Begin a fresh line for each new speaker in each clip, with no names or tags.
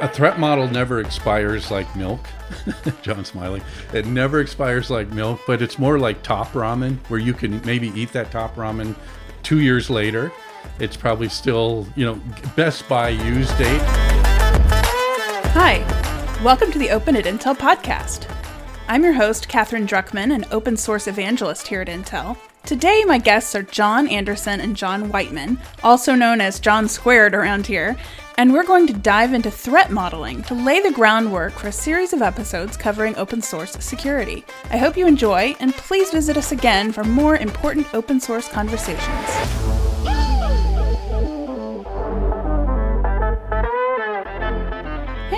A threat model never expires like milk. John smiling. It never expires like milk, but it's more like top ramen, where you can maybe eat that top ramen two years later. It's probably still, you know, best by use date.
Hi, welcome to the Open at Intel podcast. I'm your host, Katherine Druckman, an open source evangelist here at Intel. Today, my guests are John Andersen and John Whiteman, also known as John Squared around here, and we're going to dive into threat modeling to lay the groundwork for a series of episodes covering open source security. I hope you enjoy, and please visit us again for more important open source conversations.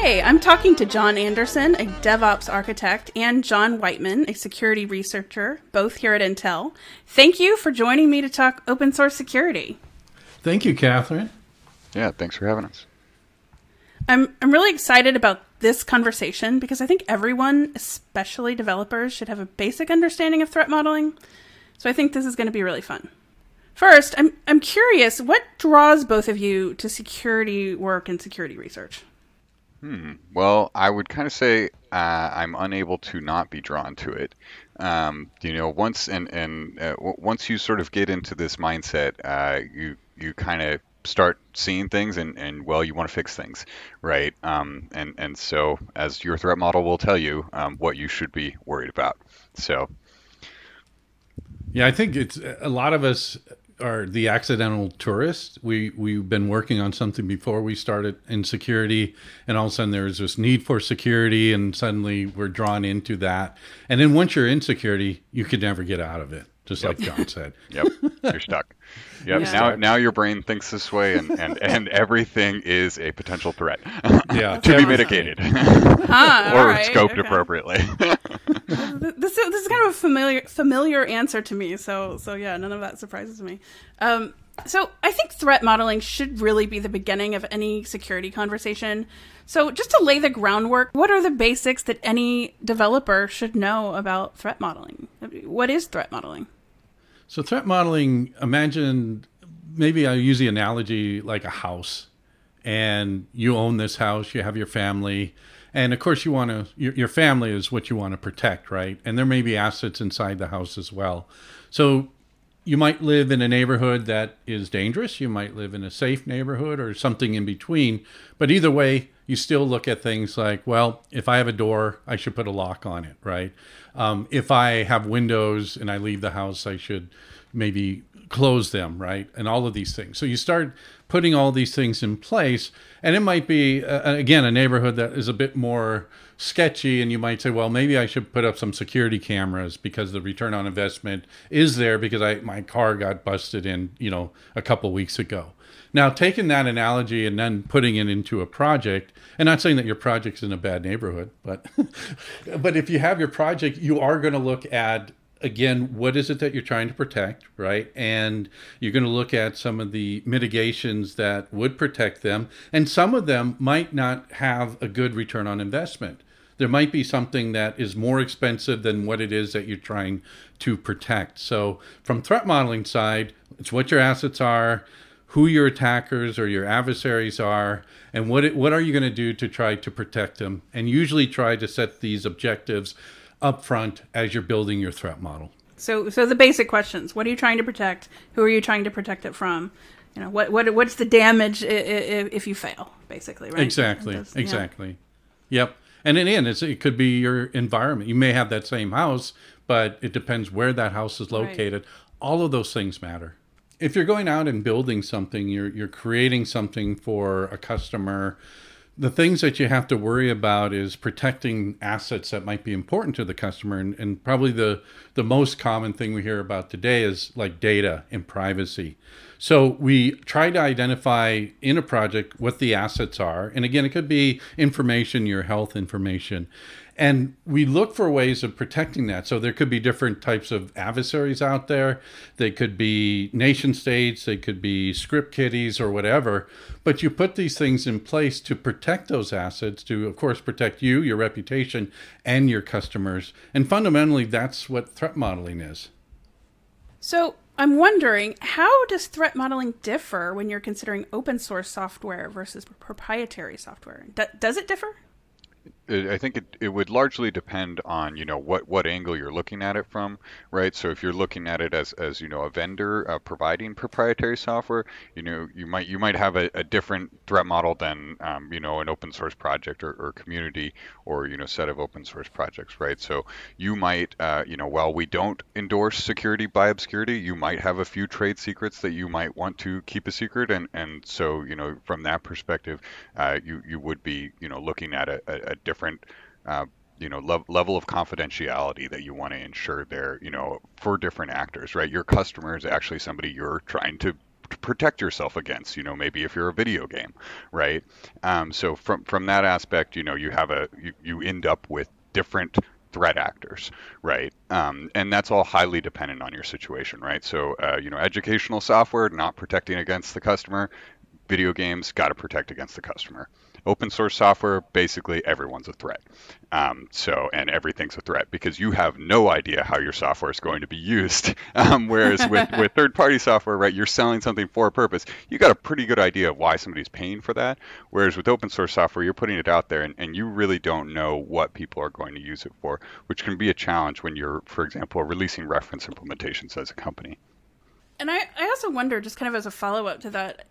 Hey, I'm talking to John Andersen, a DevOps architect, and John Whiteman, a security researcher, both here at Intel. Thank you for joining me to talk open source security.
Thank you, Katherine.
Yeah, thanks for having us.
I'm I'm really excited about this conversation because I think everyone, especially developers, should have a basic understanding of threat modeling. So I think this is going to be really fun. First, I'm I'm curious what draws both of you to security work and security research.
Hmm. Well, I would kind of say uh, I'm unable to not be drawn to it. Um, you know, once and and uh, once you sort of get into this mindset, uh, you you kind of start seeing things and, and well you want to fix things right um, and and so as your threat model will tell you um, what you should be worried about so
yeah i think it's a lot of us are the accidental tourists. We we've been working on something before we started in security and all of a sudden there's this need for security and suddenly we're drawn into that. And then once you're in security you could never get out of it just yep. like John said.
yep, you're stuck. Yep. Yeah. Now, now your brain thinks this way, and, and, and everything is a potential threat.
yeah,
to be mitigated
huh,
or
right,
scoped
okay.
appropriately.
this, is, this is kind of a familiar familiar answer to me. So so yeah, none of that surprises me. Um, so I think threat modeling should really be the beginning of any security conversation. So just to lay the groundwork, what are the basics that any developer should know about threat modeling? What is threat modeling?
So threat modeling, imagine maybe I use the analogy like a house and you own this house, you have your family, and of course you want to your, your family is what you want to protect, right? And there may be assets inside the house as well. So you might live in a neighborhood that is dangerous. You might live in a safe neighborhood or something in between. But either way, you still look at things like, well, if I have a door, I should put a lock on it, right? Um, if I have windows and I leave the house, I should maybe close them, right? And all of these things. So you start putting all these things in place. And it might be, uh, again, a neighborhood that is a bit more sketchy. And you might say, well, maybe I should put up some security cameras because the return on investment is there because I, my car got busted in, you know, a couple weeks ago. Now, taking that analogy and then putting it into a project, and not saying that your project's in a bad neighborhood, but but if you have your project, you are going to look at again, what is it that you're trying to protect, right? And you're going to look at some of the mitigations that would protect them. And some of them might not have a good return on investment. There might be something that is more expensive than what it is that you're trying to protect. So, from threat modeling side, it's what your assets are, who your attackers or your adversaries are, and what it, what are you going to do to try to protect them. And usually try to set these objectives up front as you're building your threat model.
So, so the basic questions: What are you trying to protect? Who are you trying to protect it from? You know, what what what's the damage if, if you fail? Basically, right?
Exactly. Does, exactly. Yeah. Yep. And in end, it could be your environment. You may have that same house, but it depends where that house is located. Right. All of those things matter. If you're going out and building something, you're you're creating something for a customer the things that you have to worry about is protecting assets that might be important to the customer. And, and, probably the the most common thing we hear about today is like data and privacy. So we try to identify in a project what the assets are. And again it could be information your health information and we look for ways of protecting that. So there could be different types of adversaries out there. They could be nation states, they could be script kiddies or whatever. But you put these things in place to protect those assets, to, of course, protect you, your reputation, and your customers. And fundamentally, that's what threat modeling is.
So, I'm wondering how does threat modeling differ when you're considering open source software versus proprietary software? Does it differ?
I think it, it would largely depend on you know what, what angle you're looking at it from, right? So if you're looking at it as, as you know a vendor uh, providing proprietary software, you know you might you might have a, a different threat model than um, you know an open source project or, or, community or you know set of open source projects, right? So you might uh, you know while we don't endorse security by obscurity, you might have a few trade secrets that you might want to keep a secret, and and so you know from that perspective, uh, you you would be you know looking at a, a, a different different uh, you know le- level of confidentiality that you want to ensure there you know for different actors right your customer is actually somebody you're trying to protect yourself against you know maybe if you're a video game right um, so from from that aspect you know you have a you, you end up with different threat actors, right? Um, and that's all highly dependent on your situation, right? So, uh, you know, educational software not protecting against the customer, video games got to protect against the customer open source software, basically everyone's a threat. Um, so, and everything's a threat because you have no idea how your software is going to be used. Um, whereas with, with third party software, right, you're selling something for a purpose. You got a pretty good idea of why somebody's paying for that. Whereas with open source software, you're putting it out there and, and you really don't know what people are going to use it for, which can be a challenge when you're, for example, releasing reference implementations as a company.
And I, I also wonder, just kind of as a follow up to that,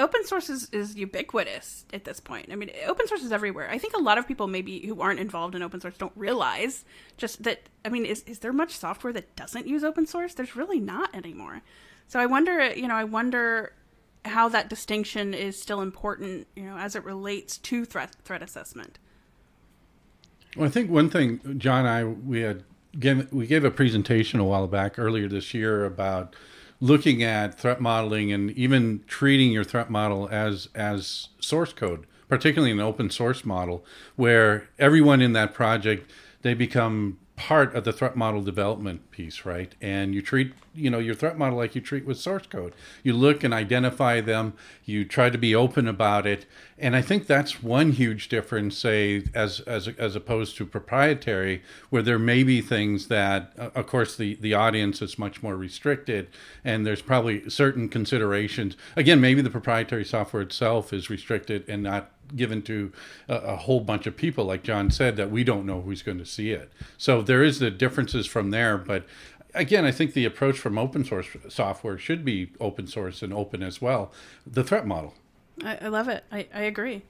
open source is, is ubiquitous at this point. I mean, open source is everywhere. I think a lot of people maybe who aren't involved in open source don't realize just that. I mean, is is there much software that doesn't use open source? There's really not anymore. So I wonder, you know, I wonder how that distinction is still important, you know, as it relates to threat threat assessment.
Well, I think one thing, John, and I we had gave, we gave a presentation a while back earlier this year about looking at threat modeling and even treating your threat model as as source code, particularly an open source model, where everyone in that project they become part of the threat model development piece, right? And you treat, you know, your threat model like you treat with source code. You look and identify them, you try to be open about it. And I think that's one huge difference, say, as as as opposed to proprietary, where there may be things that, uh, of course, the the audience is much more restricted, and there's probably certain considerations. Again, maybe the proprietary software itself is restricted and not given to a, a, whole bunch of people, like John said, that we don't know who's going to see it. So there is the differences from there, but again, I think the approach from open source software should be open source and open as well. The threat model.
I, I love it. I, I agree.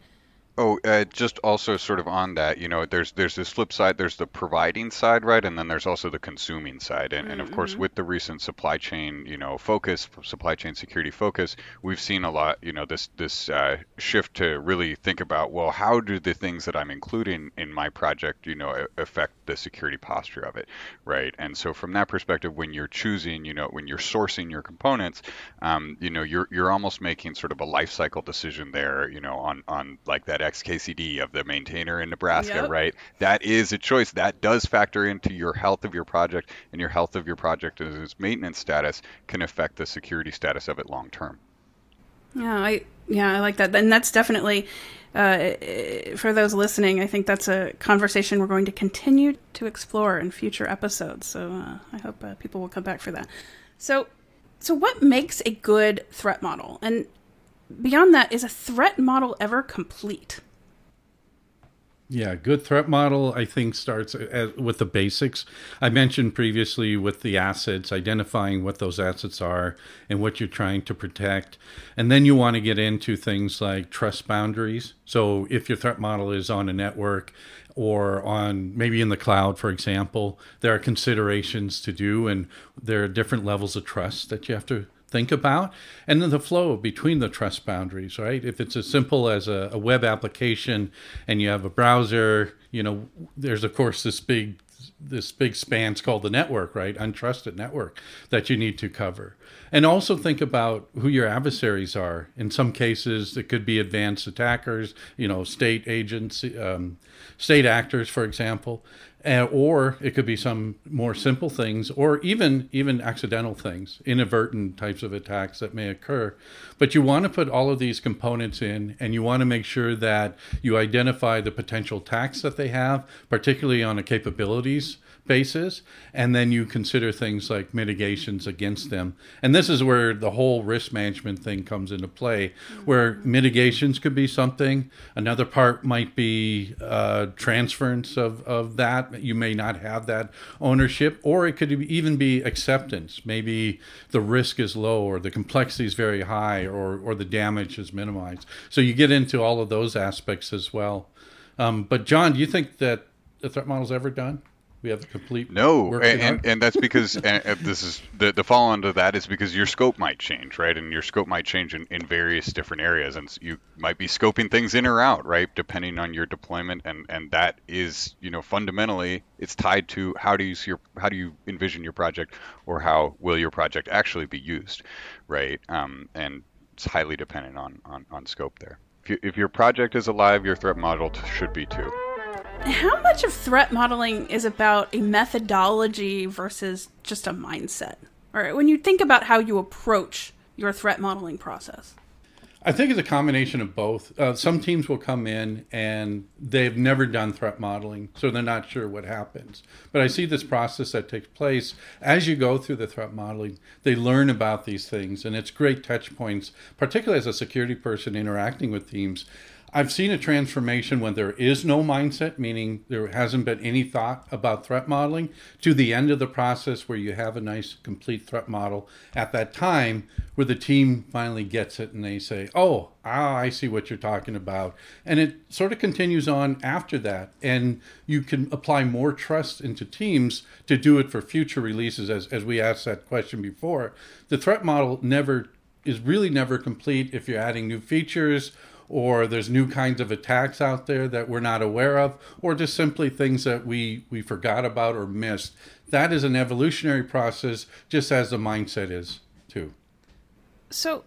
Oh, uh, just also sort of on that, you know, there's there's this flip side. There's the providing side, right, and then there's also the consuming side. And, mm-hmm. and of course, mm-hmm. with the recent supply chain, you know, focus, supply chain security focus, we've seen a lot, you know, this this uh, shift to really think about, well, how do the things that I'm including in my project, you know, affect the security posture of it, right? And so from that perspective, when you're choosing, you know, when you're sourcing your components, um, you know, you're you're almost making sort of a life cycle decision there, you know, on on like that XKCD of the maintainer in Nebraska, yep. right? That is a choice. That does factor into your health of your project, and your health of your project as its maintenance status can affect the security status of it long term.
Yeah, I yeah I like that, and that's definitely uh, for those listening. I think that's a conversation we're going to continue to explore in future episodes. So uh, I hope uh, people will come back for that. So, so what makes a good threat model? And beyond that, is a threat model ever complete?
Yeah, good threat model, I think, starts uh, with the basics. I mentioned previously with the assets, identifying what those assets are and what you're trying to protect. And then you want to get into things like trust boundaries. So if your threat model is on a network or on maybe in the cloud, for example, there are considerations to do, and there are different levels of trust that you have to think about. And then the flow between the trust boundaries right? If it's as simple as a, a, web application and you have a browser you know there's of course this big this big span called the network right? Untrusted network that you need to cover. And also think about who your adversaries are. In some cases it could be advanced attackers you know state agents um, state actors for example uh, or it could be some more simple things or even even accidental things inadvertent types of attacks that may occur. But you want to put all of these components in and you want to make sure that you identify the potential attacks that they have particularly on the capabilities basis, and then you consider things like mitigations against them. And this is where the whole risk management thing comes into play, where mitigations could be something. Another part might be uh, transference of, of that. You may not have that ownership, or it could even be acceptance. Maybe the risk is low, or the complexity is very high, or, or the damage is minimized. So you get into all of those aspects as well. Um, but John, do you think that the threat model is ever done? We have the complete
no, and, and, and that's because and this is the the follow on to that is because your scope might change, right? And your scope might change in, in various different areas, and you might be scoping things in or out, right? Depending on your deployment, and and that is you know fundamentally it's tied to how do you see your how do you envision your project, or how will your project actually be used, right? Um, and it's highly dependent on on, on scope there. If, you, if your project is alive, your threat model should be too.
How much of threat modeling is about a methodology versus just a mindset? Or when you think about how you approach your threat modeling process?
I think it's a combination of both. Uh, some teams will come in and they've never done threat modeling, so they're not sure what happens. But I see this process that takes place as you go through the threat modeling. They learn about these things, and it's great touch points, particularly as a security person interacting with teams. I've seen a transformation when there is no mindset, meaning there hasn't been any thought about threat modeling, to the end of the process where you have a nice complete threat model at that time where the team finally gets it and they say, Oh, ah, I see what you're talking about. And it sort of continues on after that. And you can apply more trust into teams to do it for future releases, as, as we asked that question before. The threat model never is really never complete if you're adding new features or there's new kinds of attacks out there that we're not aware of, or just simply things that we, we forgot about or missed. That is an evolutionary process, just as the mindset is, too.
So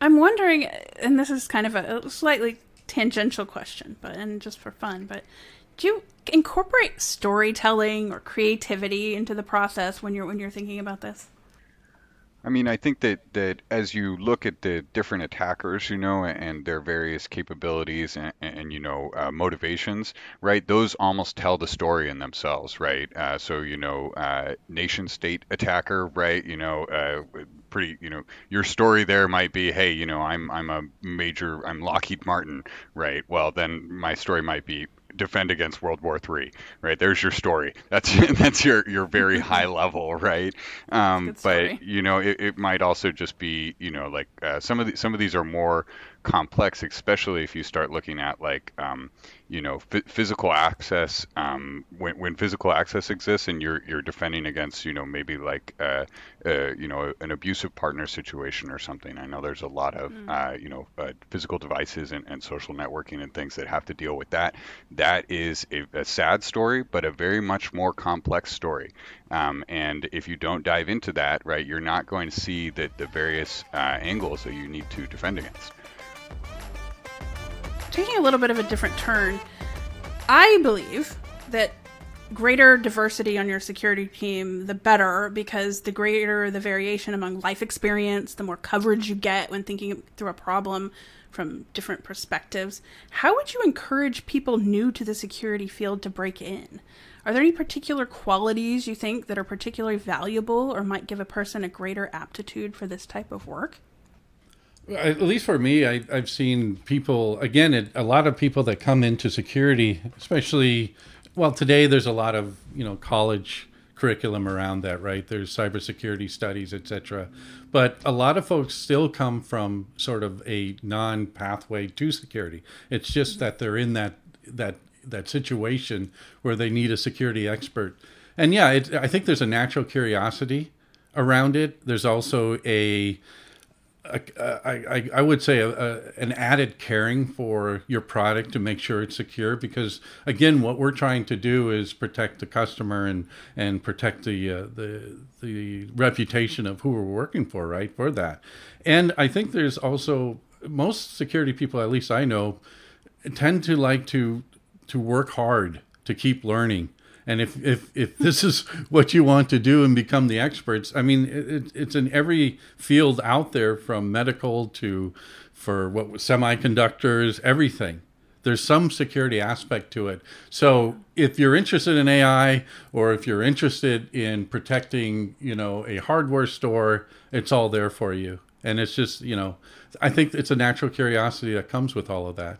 I'm wondering, and this is kind of a slightly tangential question, but and just for fun, but do you incorporate storytelling or creativity into the process when you're when you're thinking about this?
I mean, I think that, that as you look at the different attackers, you know, and their various capabilities and, and you know, uh, motivations, right? Those almost tell the story in themselves, right? Uh, so, you know, uh, nation state attacker, right? You know, uh, pretty, you know, your story there might be, hey, you know, I'm I'm a major, I'm Lockheed Martin, right? Well, then my story might be defend against World War III, right? There's your story. That's that's your your very high level, right? Um, but you know, it, it might also just be, you know, like uh, some of the, some of these are more complex, especially if you start looking at like um, you know f- physical access. Um, when, when physical access exists and you're you're defending against you know maybe like uh, uh, you know an abusive partner situation or something. I know there's a lot of mm. you know uh, physical devices and, and social networking and things that have to deal with that. That is a, a sad story, but a very much more complex story. Um, and if you don't dive into that, right, you're not going to see the, the various uh, angles that you need to defend against
taking a little bit of a different turn, I believe that greater diversity on your security team, the better, because the greater the variation among life experience, the more coverage you get when thinking through a problem from different perspectives. How would you encourage people new to the security field to break in? Are there any particular qualities you think that are particularly valuable or might give a person a greater aptitude for this type of work?
At least for me, I, have seen people again. It, a lot of people that come into security, especially well today. There's a lot of you know college curriculum around that, right? There's cybersecurity studies, etc. But a lot of folks still come from sort of a non-pathway to security. It's just that they're in that that that situation where they need a security expert. And yeah, it, I think there's a natural curiosity around it. There's also a I, I, would say a, an added caring for your product to make sure it's secure because again what we're trying to do is protect the customer and and protect the uh, the the reputation of who we're working for right for that. And I think there's also most security people at least I know tend to like to to work hard to keep learning and if, if, if this is what you want to do and become the experts, I mean, it, it's in every field out there from medical to for what semiconductors, everything. there's some security aspect to it. So if you're interested in AI or if you're interested in protecting, you know, a hardware store, it's all there for you. And it's just, you know, I think it's a natural curiosity that comes with all of that.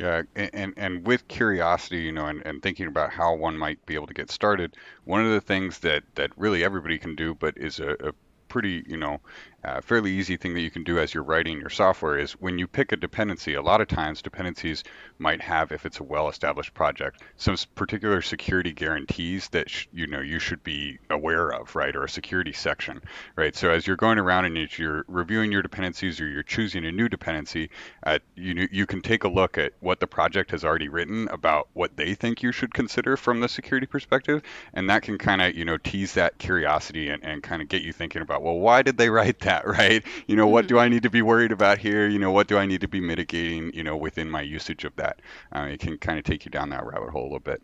Yeah, and, and with curiosity, you know, and, and thinking about how one might be able to get started, one of the things that, that really everybody can do, but is a, a pretty, you know, uh, fairly easy thing that you can do as you're writing your software is when you pick a dependency, a lot of times dependencies might have, if it's a well-established project, some particular security guarantees that sh- you know you should be aware of, right, or a security section, right. So as you're going around and you're reviewing your dependencies or you're choosing a new dependency, uh, you you can take a look at what the project has already written about what they think you should consider from the security perspective, and that can kind of you know tease that curiosity and, and kind of get you thinking about, well, why did they write that? that, right? You know, what do mm-hmm. I need to be worried about here? You know, what do I need to be mitigating, you know, within my usage of that? Uh, it can kind of take you down that rabbit hole a little bit.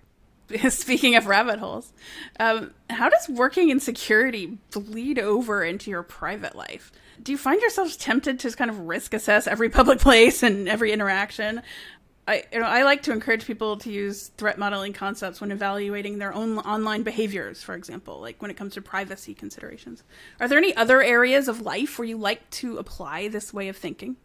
Speaking of rabbit holes, um, how does working in security bleed over into your private life? Do you find yourselves tempted to kind of risk assess every public place and every interaction? I you know I like to encourage people to use threat modeling concepts when evaluating their own online behaviors, for example, like when it comes to privacy considerations. Are there any other areas of life where you like to apply this way of thinking?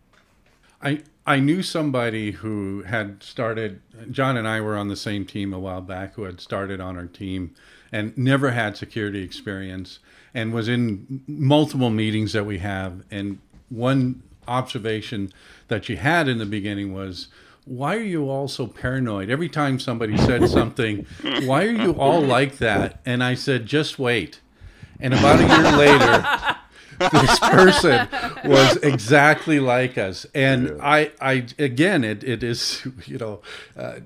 I I knew somebody who had started John and I were on the same team a while back who had started on our team and never had security experience and was in multiple meetings that we have and one observation that she had in the beginning was why are you all so paranoid? Every time somebody said something, why are you all like that? And I said, just wait. And about a year later, this person was exactly like us. And yeah. I, I again, it, it is, you know, uh,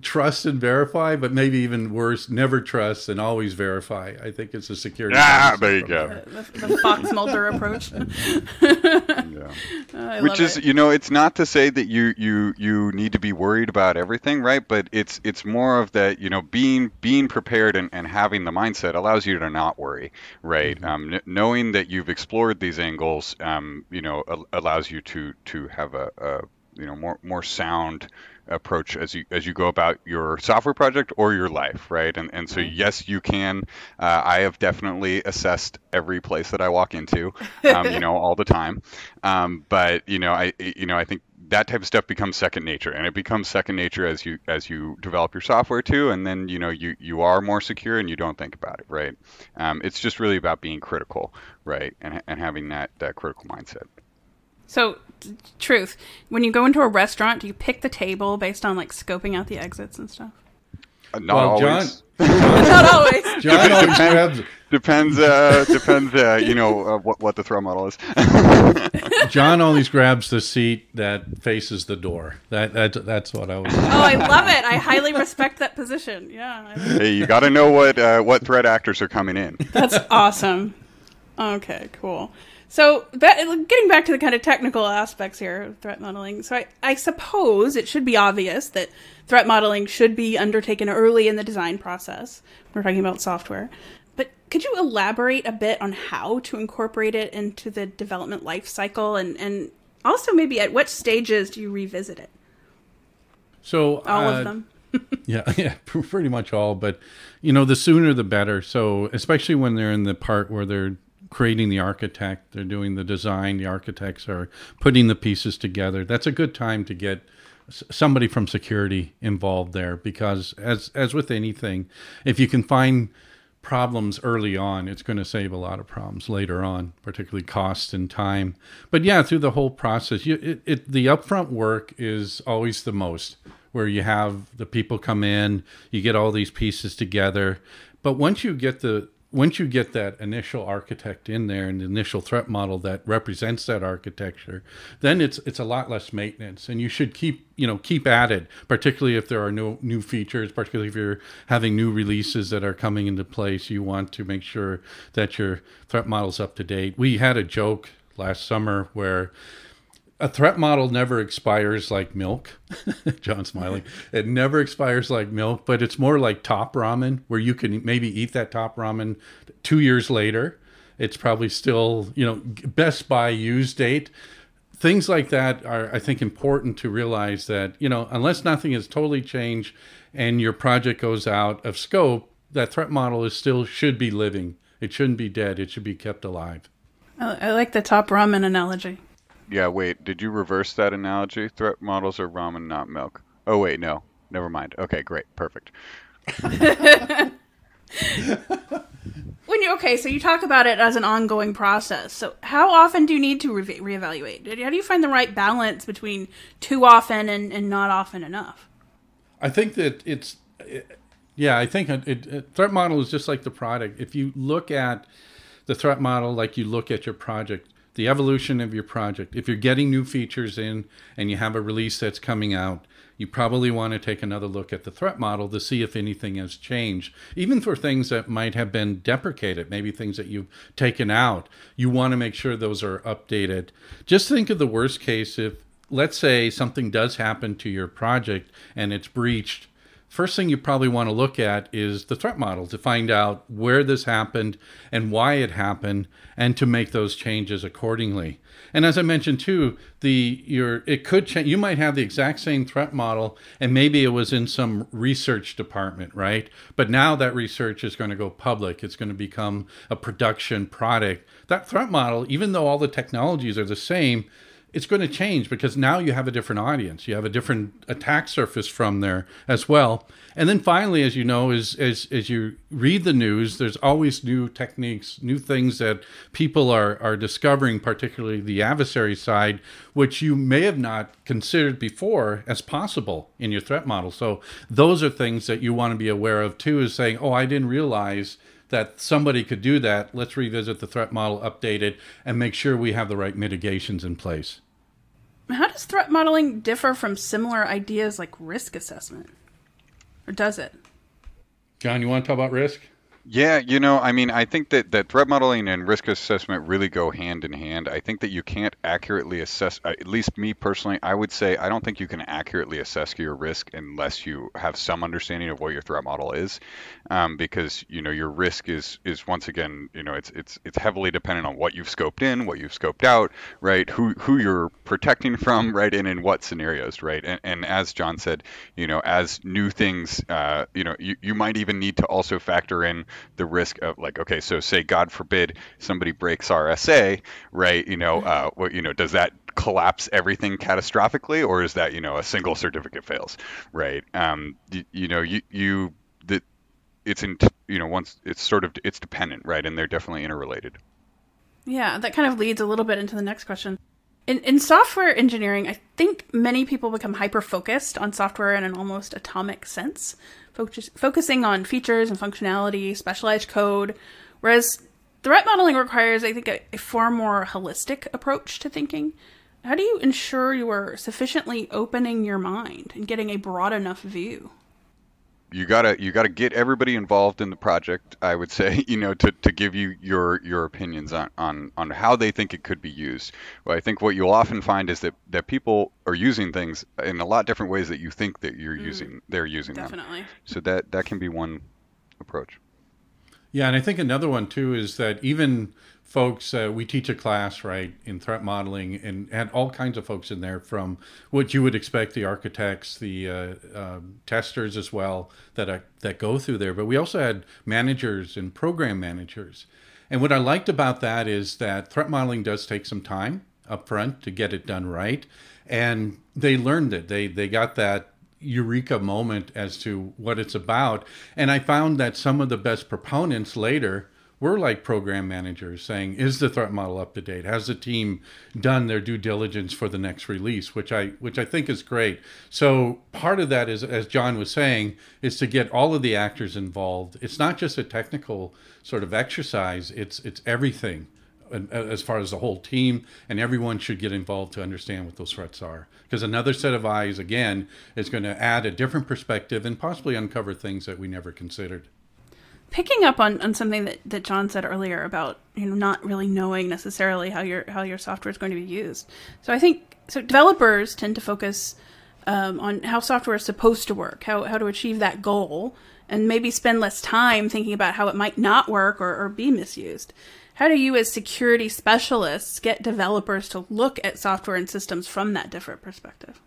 trust and verify, but maybe even worse, never trust and always verify. I think it's a security.
Ah, there you go.
The, the, Fox Mulder approach.
yeah. Which is, it. you know, it's not to say that you you you need to be worried about everything, right? But it's it's more of that, you know, being being prepared and, and having the mindset allows you to not worry, right? Mm-hmm. Um, n- knowing that you've explored explored these angles, um, you know, allows you to to have a, a you know more more sound approach as you as you go about your software project or your life, right? And and so mm-hmm. yes, you can. Uh, I have definitely assessed every place that I walk into, um, you know, all the time. Um, but you know, I you know I think that type of stuff becomes second nature and it becomes second nature as you as you develop your software too and then you know you you are more secure and you don't think about it right? Um, it's just really about being critical right and, and having that that critical mindset.
So truth. When you go into a restaurant do you pick the table based on like scoping out the exits and stuff
not well, always.
John, not always.
John always grabs.
Depends. Uh, depends. Uh, you know uh, what what the throw model is.
John always grabs the seat that faces the door. That, that that's what I was.
Oh, I love it. I highly respect that position. Yeah.
Hey, you got to know what uh, what threat actors are coming in.
That's awesome. Okay, cool. So that getting back to the kind of technical aspects here of threat modeling. So I, I suppose it should be obvious that threat modeling should be undertaken early in the design process. We're talking about software. But could you elaborate a bit on how to incorporate it into the development life cycle and, and also maybe at what stages do you revisit it?
So
all uh, of them.
yeah, yeah, pretty much all. But you know, the sooner the better. So especially when they're in the part where they're creating the architect, they're doing the design, the architects are putting the pieces together. That's a good time to get somebody from security involved there because as as with anything, if you can find problems early on, it's going to save a lot of problems later on, particularly cost and time. But yeah, through the whole process, you, it, it, the upfront work is always the most, where you have the people come in, you get all these pieces together. But once you get the once you get that initial architect in there and the initial threat model that represents that architecture, then it's it's a lot less maintenance, and you should keep you know keep at it, particularly if there are no new features, particularly if you're having new releases that are coming into place. You want to make sure that your threat model's up to date. We had a joke last summer where a threat model never expires like milk. John smiling. It never expires like milk, but it's more like top ramen, where you can maybe eat that top ramen two years later. It's probably still, you know, best by use date. things like that are, I think, important to realize that, you know, unless nothing has totally changed and your project goes out of scope, that threat model is still should be living. It shouldn't be dead. It should be kept alive.
I like the top ramen analogy.
Yeah, wait, did you reverse that analogy? Threat models are ramen, not milk. Oh, wait, no. Never mind. Okay, great. Perfect.
when you okay, so you talk about it as an ongoing process. So how often do you need to re- reevaluate? How do you find the right balance between too often and, and not often enough?
I think that it's, it, yeah, I think it, it, threat model is just like the product. If you look at the threat model like you look at your project, the evolution of your project, if you're getting new features in and you have a release that's coming out, you probably want to take another look at the threat model to see if anything has changed. Even for things that might have been deprecated, maybe things that you've taken out, you want to make sure those are updated. Just think of the worst case if, let's say, something does happen to your project and it's breached first thing you probably want to look at is the threat model to find out where this happened and why it happened and to make those changes accordingly. And as I mentioned too, the your it could change you might have the exact same threat model and maybe it was in some research department, right? But now that research is going to go public. It's going to become a production product. That threat model, even though all the technologies are the same, it's going to change because now you have a different audience. You have a different attack surface from there as well. And then finally, as you know, as, as, as you read the news, there's always new techniques, new things that people are, are discovering, particularly the adversary side, which you may have not considered before as possible in your threat model. So those are things that you want to be aware of too, is saying, oh, I didn't realize that somebody could do that, let's revisit the threat model, update it, and make sure we have the right mitigations in place.
How does threat modeling differ from similar ideas like risk assessment? Or does it?
John, you want to talk about risk?
Yeah, you know, I mean, I think that, that threat modeling and risk assessment really go hand in hand. I think that you can't accurately assess, uh, at least me personally, I would say I don't think you can accurately assess your risk unless you have some understanding of what your threat model is, um, because you know your risk is is once again, you know, it's it's it's heavily dependent on what you've scoped in, what you've scoped out, right? Who who you're protecting from, right? And in what scenarios, right? And, and as John said, you know, as new things, uh, you know, you, you might even need to also factor in the risk of like, okay, so say God forbid somebody breaks RSA, right? You know, uh, what you know, does that collapse everything catastrophically, or is that you know a single certificate fails, right? Um, you, you know, you you that it's in you know once it's sort of it's dependent, right? And they're definitely interrelated.
Yeah, that kind of leads a little bit into the next question. In, in software engineering, I think many people become hyper focused on software in an almost atomic sense focus, focusing on features and functionality, specialized code, whereas threat modeling requires, I think, a, a far more holistic approach to thinking. How do you ensure you are sufficiently opening your mind and getting a broad enough view?
You gotta you gotta get everybody involved in the project. I would say, you know, to, to give you your your opinions on, on on how they think it could be used. Well, I think what you'll often find is that that people are using things in a lot different ways that you think that you're mm, using they're using
definitely.
them. So that that can be one approach.
Yeah, and I think another one too is that even folks, uh, we teach a class, right, in threat modeling and had all kinds of folks in there from what you would expect the architects, the uh, uh, testers as well that, are, that go through there. But we also had managers and program managers. And what I liked about that is that threat modeling does take some time up front to get it done right. And they learned it. They, they got that eureka moment as to what it's about. And I found that some of the best proponents later we're like program managers saying, is the threat model up to date? Has the team done their due diligence for the next release? Which I which I think is great. So part of that is, as John was saying, is to get all of the actors involved. It's not just a technical sort of exercise. It's it's everything uh, as far as the whole team and everyone should get involved to understand what those threats are because another set of eyes again is going to add a different perspective and possibly uncover things that we never considered
picking up on, on something that, that John said earlier about you know not really knowing necessarily how your how your software is going to be used. So I think so developers tend to focus um, on how software is supposed to work, how how to achieve that goal, and maybe spend less time thinking about how it might not work or, or be misused. how do you, as security specialists, get developers to look at software and systems from that different perspective?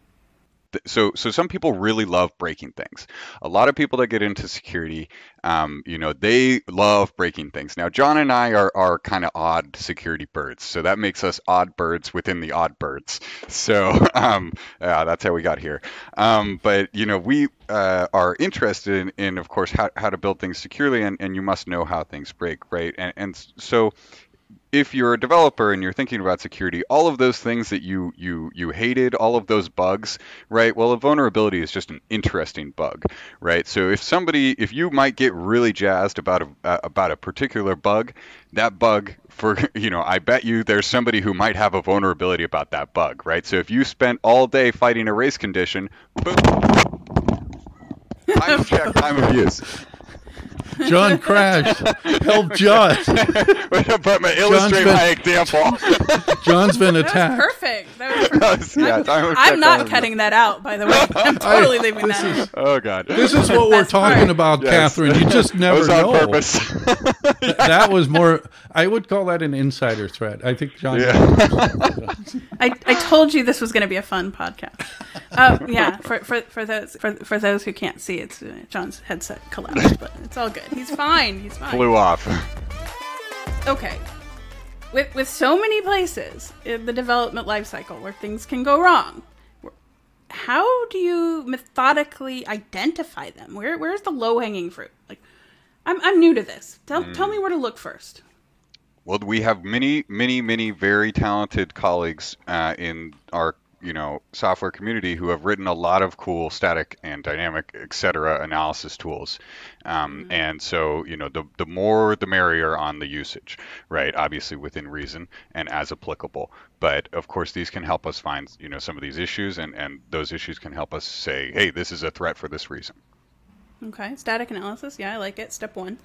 So so some people really love breaking things. A lot of people that get into security, um, you know, they love breaking things. Now, John and I are are kind of odd security birds, so that makes us odd birds within the odd birds. So um, yeah, that's how we got here. Um, but you know, we uh, are interested in, in, of course, how, how to build things securely, and, and you must know how things break, right? And and so if you're a developer and you're thinking about security, all of those things that you you you hated, all of those bugs, right? Well, a vulnerability is just an interesting bug, right? So if somebody, if you might get really jazzed about a uh, about a particular bug, that bug for you know, I bet you there's somebody who might have a vulnerability about that bug, right? So if you spent all day fighting a race condition, boom, time check, time of use.
John crashed. Help John.
but my illustrate been, my example.
John's been attacked.
perfect. That was perfect. yeah, I'm, I'm not cutting that out, by the way. I'm totally I, leaving that
is, Oh God.
This is what we're talking part. about, yes. Katherine. You just never know.
purpose.
that was more. I would call that an insider threat. I think John. Yeah.
I, I told you this was going to be a fun podcast. Oh yeah, for, for, for those for, for those who can't see, it's uh, John's headset collapsed, but it's all good. He's fine. He's fine.
Flew off.
Okay. With with so many places in the development life cycle where things can go wrong, how do you methodically identify them? Where where's the low hanging fruit? Like, I'm I'm new to this. Tell mm. tell me where to look first.
Well, we have many, many, many very talented colleagues uh, in our you know software community who have written a lot of cool static and dynamic etc analysis tools. Um, mm-hmm. and so you know the, the more the merrier on the usage right obviously within reason and as applicable. But of course these can help us find you know some of these issues and and those issues can help us say hey this is a threat for this reason.
Okay static analysis yeah i like it step one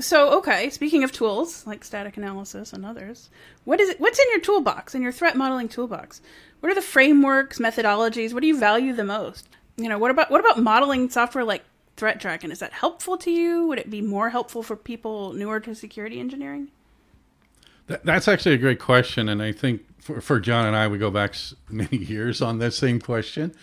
so okay speaking of tools like static analysis and others what is it what's in your toolbox in your threat modeling toolbox? What are the frameworks methodologies? What do you value the most? You know what about what about modeling software like threat dragon is that helpful to you? Would it be more helpful for people newer to security engineering?
That's actually a great question and i think for, for john and i we go back many years on this same question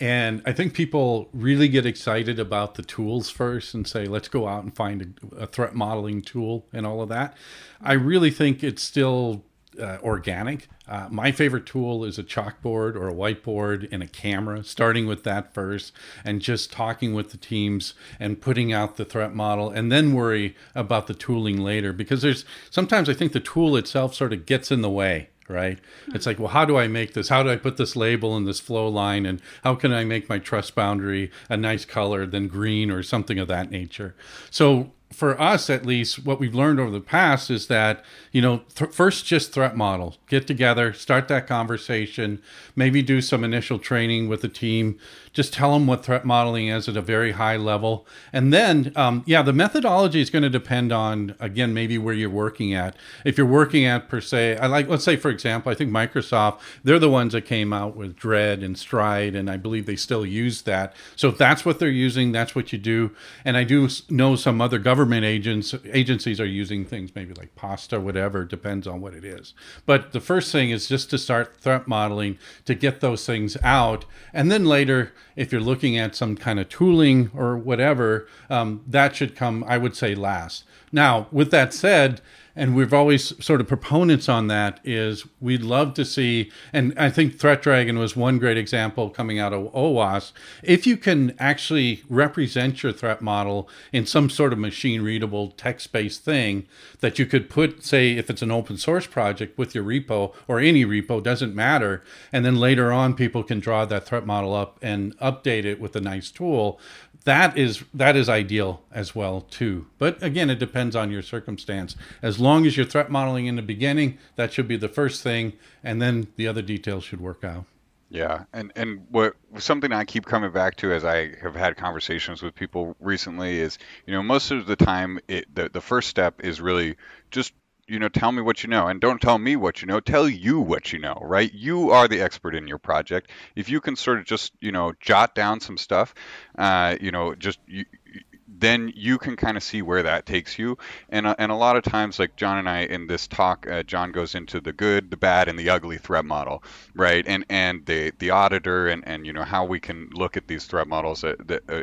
and I think people really get excited about the tools first and say, let's go out and find a, a threat modeling tool and all of that. I really think it's still uh, organic. Uh, my favorite tool is a chalkboard or a whiteboard and a camera, starting with that first and just talking with the teams and putting out the threat model and then worry about the tooling later because there's sometimes I think the tool itself sort of gets in the way right? It's like, well, how do I make this? How do I put this label in this flow line? And how can I make my trust boundary a nice color than green or something of that nature? So for us at least what we've learned over the past is that you know th- first just threat model get together start that conversation maybe do some initial training with the team. Just tell them what threat modeling is at a very high level. And then um, yeah the methodology is going to depend on again maybe where you're working at. If you're working at per se i like let's say for example i think microsoft they're the ones that came out with dread and stride and i believe they still use that. So if that's what they're using that's what you do. And i do know some other government agents agencies are using things maybe like pasta whatever depends on what it is but the first thing is just to start threat modeling to get those things out and then later if you're looking at some kind of tooling or whatever, um, that should come, I would say, last. Now, with that said, and we've always sort of proponents on that is we'd love to see and i think threat dragon was one great example coming out of OWASP if you can actually represent your threat model in some sort of machine readable text based thing that you could put say if it's an open source project with your repo or any repo doesn't matter. And then later on people can draw that threat model up and update it with a nice tool that is that is ideal as well too. But again it depends on your circumstance. As long as you're threat modeling in the beginning that should be the first thing and then the other details should work out.
Yeah and and what something i keep coming back to as i have had conversations with people recently is you know most of the time it the, the first step is really just you know, tell me what you know and don't tell me what you know. Tell you what you know, right? You are the expert in your project. If you can sort of just, you know, jot down some stuff, uh, you know, just you, then you can kind of see where that takes you. And, uh, and a lot of times, like John and I in this talk, uh, John goes into the good, the bad, and the ugly threat model, right? And and the the auditor and, and you know how we can look at these threat models uh,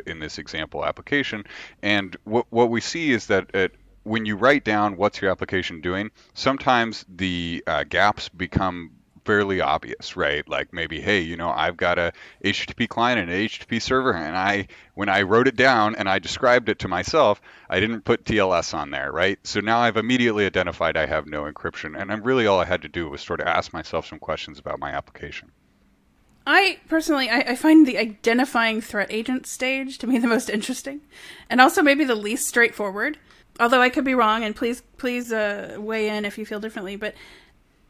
in this example application. And what what we see is that it, when you write down what's your application doing, sometimes the uh, gaps become fairly obvious, right? Like maybe, hey, you know, I've got a HTTP client and an HTTP server, and I, when I wrote it down and I described it to myself, I didn't put TLS on there, right? So now I've immediately identified I have no encryption, and I'm really all I had to do was sort of ask myself some questions about my application.
I personally, I, I, find the identifying threat agent stage to be the most interesting, and also maybe the least straightforward. Although I could be wrong, and please, please uh, weigh in if you feel differently. But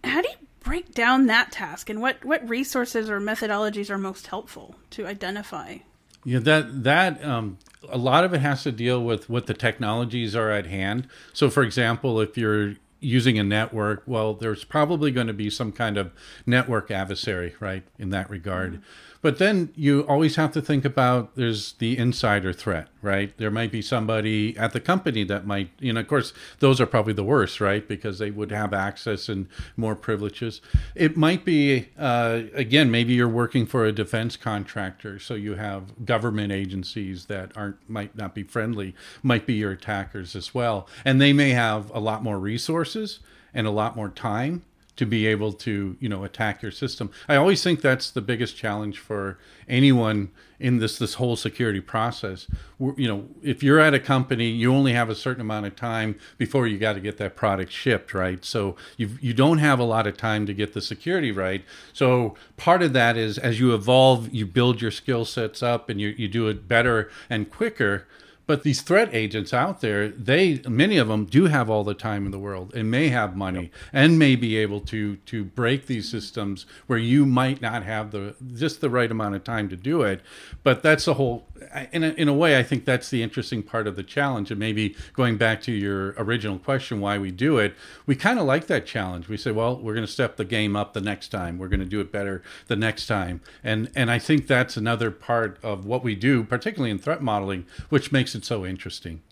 how do you break down that task and what what resources or methodologies are most helpful to identify
yeah that that um, a lot of it has to deal with what the technologies are at hand so for example if you're using a network well there's probably going to be some kind of network adversary right in that regard. Mm-hmm but then you always have to think about there's the insider threat, right? There might be somebody at the company that might, you know, of course, those are probably the worst, right? Because they would have access and more privileges. It might be, uh, again, maybe you're working for a defense contractor, so you have government agencies that aren't might not be friendly, might be your attackers as well, and they may have a lot more resources and a lot more time to be able to you know attack your system. I always think that's the biggest challenge for anyone in this this whole security process. You know if you're at a company you only have a certain amount of time before you got to get that product shipped right? So you you don't have a lot of time to get the security right. So part of that is as you evolve you build your skill sets up and you, you do it better and quicker but these threat agents out there, they many of them do have all the time in the world and may have money yep. and may be able to to break these systems where you might not have the just the right amount of time to do it. But that's the whole in a, in a way I think that's the interesting part of the challenge and maybe going back to your original question why we do it, we kind of like that challenge. We say, well, we're going to step the game up the next time. We're going to do it better the next time. And and I think that's another part of what we do, particularly in threat modeling, which makes it so interesting.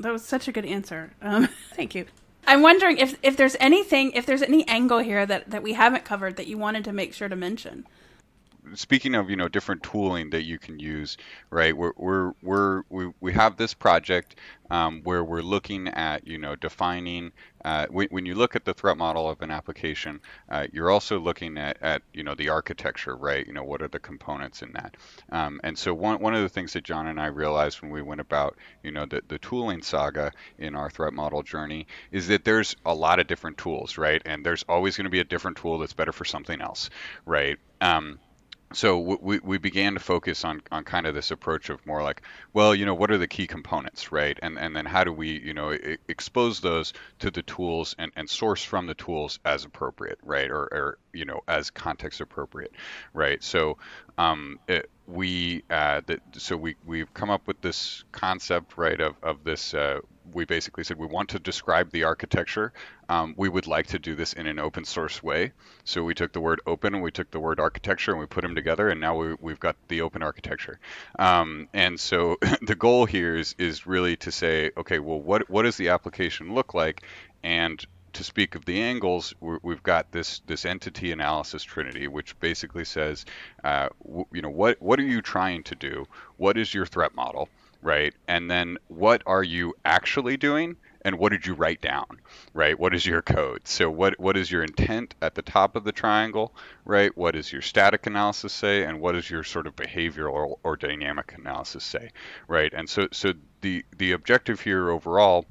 That was such a good answer. Um, thank you. I'm wondering if if there's anything, if there's any angle here that that we haven't covered that you wanted to make sure to mention
speaking of you know different tooling that you can use right we're we're, we're we, we have this project um, where we're looking at you know defining uh, when, when you look at the threat model of an application uh, you're also looking at, at you know the architecture right you know what are the components in that. Um, and so one, one of the things that John and I realized when we went about you know the, the tooling saga in our threat model journey is that there's a lot of different tools right and there's always going to be a different tool that's better for something else right? Um, so we, we began to focus on, on kind of this approach of more like well you know what are the key components right? And and then how do we you know expose those to the tools and, and source from the tools as appropriate right? Or, or you know as context appropriate right? So um, it, we uh, that so we we've come up with this concept right of, of this uh, we basically said we want to describe the architecture. Um, we would like to do this in an open source way. So we took the word open and we took the word architecture and we put them together, and now we, have got the open architecture. Um, and so the goal here is is really to say, okay, well, what what does the application look like, and to speak of the angles, we have got this this entity analysis trinity, which basically says, uh, you know, what what are you trying to do? What is your threat model? Right? And then what are you actually doing? And what did you write down, right? What is your code? So what what is your intent at the top of the triangle, right? What does your static analysis say, and what does your sort of behavioral or, or dynamic analysis say, right? And so so the the objective here overall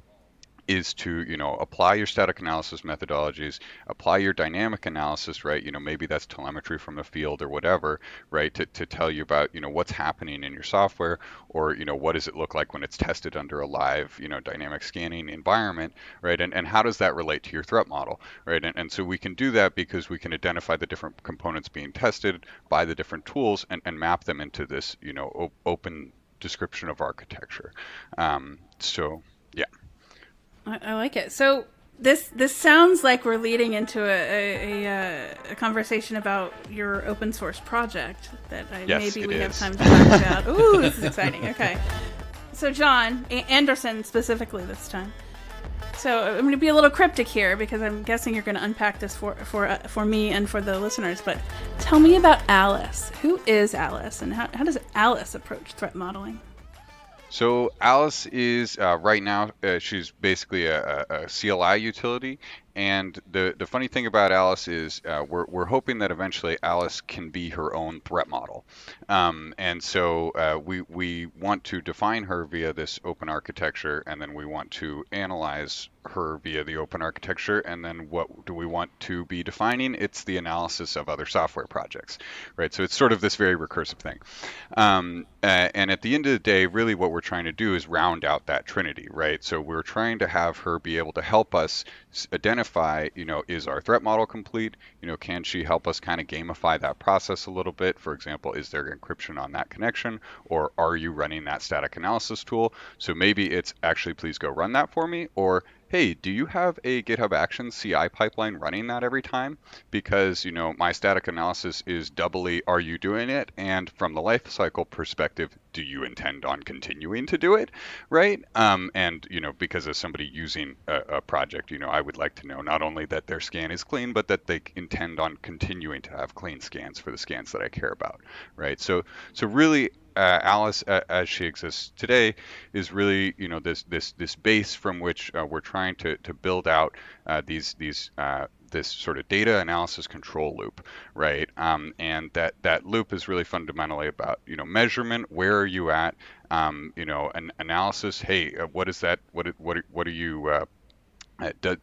is to you know apply your static analysis methodologies apply your dynamic analysis right? You know maybe that's telemetry from the field or whatever right? To, to tell you about you know what's happening in your software or you know what does it look like when it's tested under a live you know dynamic scanning environment right? And, and how does that relate to your threat model right? And, and so we can do that because we can identify the different components being tested by the different tools and, and map them into this you know op- open description of architecture. Um, so
I, I like it. So this this sounds like we're leading into a, a, a, uh, a, conversation about your open source project that I,
yes,
maybe we
is.
have time to talk about. Ooh, this is exciting. Okay. So, John A- Andersen specifically this time. So I'm going to be a little cryptic here because I'm guessing you're going to unpack this for for uh, for me and for the listeners. But tell me about Alice. Who is Alice, and how, how does Alice approach threat modeling?
So Alice is uh, right now. Uh, she's basically a, a, a, CLI utility, and the the funny thing about Alice is uh, we're we're hoping that eventually Alice can be her own threat model, um, and so uh, we we want to define her via this open architecture, and then we want to analyze her via the open architecture and then what do we want to be defining? It's the analysis of other software projects right? So it's sort of this very recursive thing. Um, uh, and at the end of the day really what we're trying to do is round out that trinity right? So we're trying to have her be able to help us identify you know is our threat model complete? You know can she help us kind of gamify that process a little bit? For example is there encryption on that connection? Or are you running that static analysis tool? So maybe it's actually please go run that for me or hey, do you have a GitHub Actions CI pipeline running that every time? Because, you know, my static analysis is doubly, are you doing it? And from the lifecycle perspective, do you intend on continuing to do it? Right? Um, and, you know, because as somebody using a, a project, you know, I would like to know not only that their scan is clean, but that they intend on continuing to have clean scans for the scans that I care about. Right? So, so really uh, Alice, uh, as she exists today, is really you know this this this base from which uh, we're trying to to build out uh, these these uh, this sort of data analysis control loop, right? Um, and that that loop is really fundamentally about you know measurement. Where are you at? Um, you know, an analysis. Hey, uh, what is that? What what what are you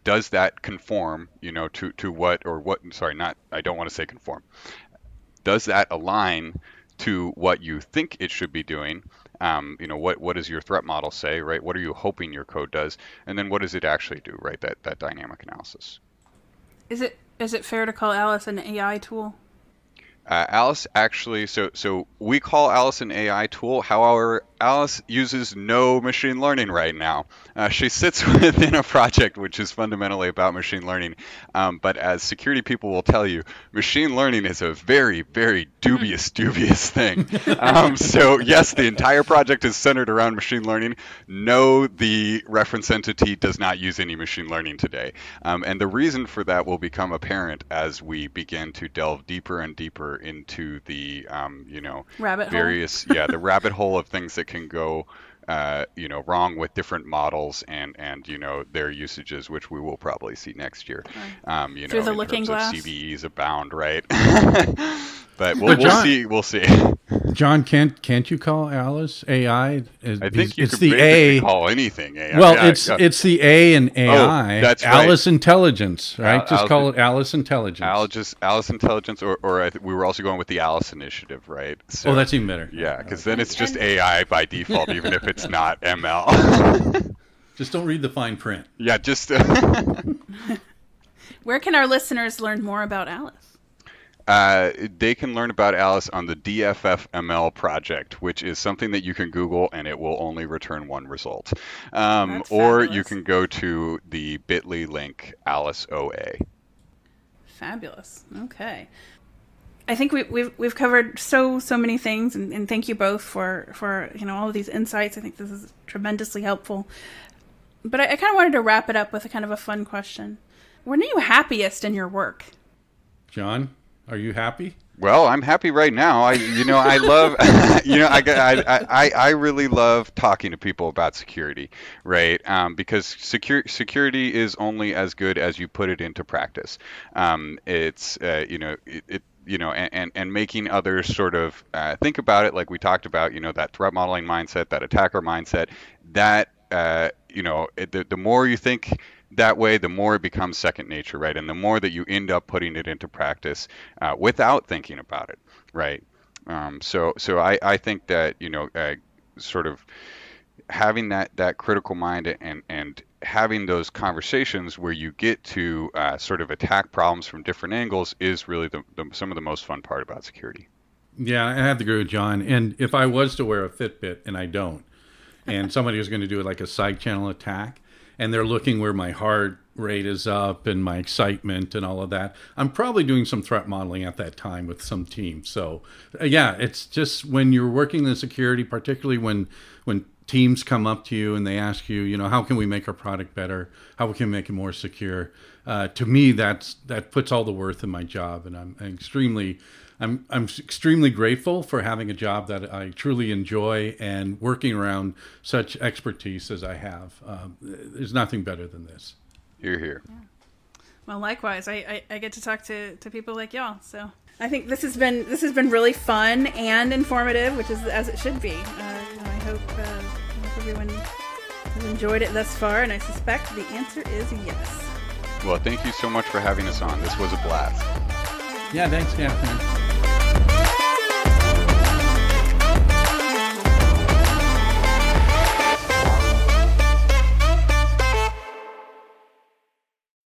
does that conform, you know, to, to what or what? Sorry, not. I don't want to say conform. Does that align to what you think it should be doing. Um, you know, what what does your threat model say, right? What are you hoping your code does, and then what does it actually do, right? That that dynamic analysis.
Is it is it fair to call Alice an AI tool?
Uh, Alice actually, so so we call Alice an AI tool. However, Alice uses no machine learning right now. Uh, she sits within a project which is fundamentally about machine learning. Um, but as security people will tell you, machine learning is a very, very dubious, dubious thing. Um, so, yes, the entire project is centered around machine learning. No, the reference entity does not use any machine learning today. Um, and the reason for that will become apparent as we begin to delve deeper and deeper into the, um, you know,
rabbit
various, yeah, the rabbit hole of things that can go uh, you know wrong with different models and and you know their usages, which we will probably see next year. Um, you
Through
know,
the
in
looking
terms
glass.
of CVEs abound, right? but we'll,
But
we'll see. We'll see.
John, can't can't you call Alice AI?
I think you
it's
could
the A.
call anything AI.
Well,
Yeah,
it's
yeah.
it's the A in AI.
Oh, that's right.
Alice Intelligence, right?
Al-
Just
Alice-
call it Alice Intelligence.
Alice, Alice Intelligence, or, or I th- we were also going with the Alice Initiative, right? So,
oh, that's even better.
yeah, because then it's just AI by default, even if it's not ML.
Just don't read the fine print.
yeah, just
Where can our listeners learn more about Alice?
Uh, they can learn about Alice on the DFFML project, which is something that you can Google and it will only return one result. Um, or
fabulous.
you can go to the bit.ly link Alice OA.
Fabulous. Okay. I think we, we've we've covered so so many things, and, and thank you both for for you know all of these insights. I think this is tremendously helpful. But I, I kind of wanted to wrap it up with a kind of a fun question. When are you happiest in your work?
John, are you happy?
Well, I'm happy right now. I, you know, I love, you know, I, I, I, I really love talking to people about security, right? Um, because secure, security is only as good as you put it into practice. Um, it's, uh, you know, it, it you know, and, and, and making others sort of uh, think about it, like we talked about, you know, that threat modeling mindset, that attacker mindset, that, uh, you know, it, the, the more you think that way, the more it becomes second nature, right? And the more that you end up putting it into practice uh, without thinking about it, right? Um, so, so I, I think that you know, uh, sort of having that that critical mind and and having those conversations where you get to uh, sort of attack problems from different angles is really the, the, some of the most fun part about security.
Yeah, I have to agree with John. And if I was to wear a Fitbit, and I don't, and somebody was going to do like a side channel attack, and they're looking where my heart rate is up and my excitement and all of that, I'm probably doing some threat modeling at that time with some team. So, uh, yeah, it's just when you're working in security, particularly when when teams come up to you and they ask you, you know, how can we make our product better? How can we make it more secure? Uh, to me, that's that puts all the worth in my job, and I'm extremely, I'm I'm extremely grateful for having a job that I truly enjoy and working around such expertise as I have. Um, there's nothing better than this.
You're here.
Yeah. Well, likewise, I, I, I get to talk to, to people like y'all, so I think this has been this has been really fun and informative, which is as it should be. Uh, I hope, uh, I hope everyone has enjoyed it thus far, and I suspect the answer is yes.
Well, thank you so much for having us on. This was a blast.
Yeah, thanks, Katherine.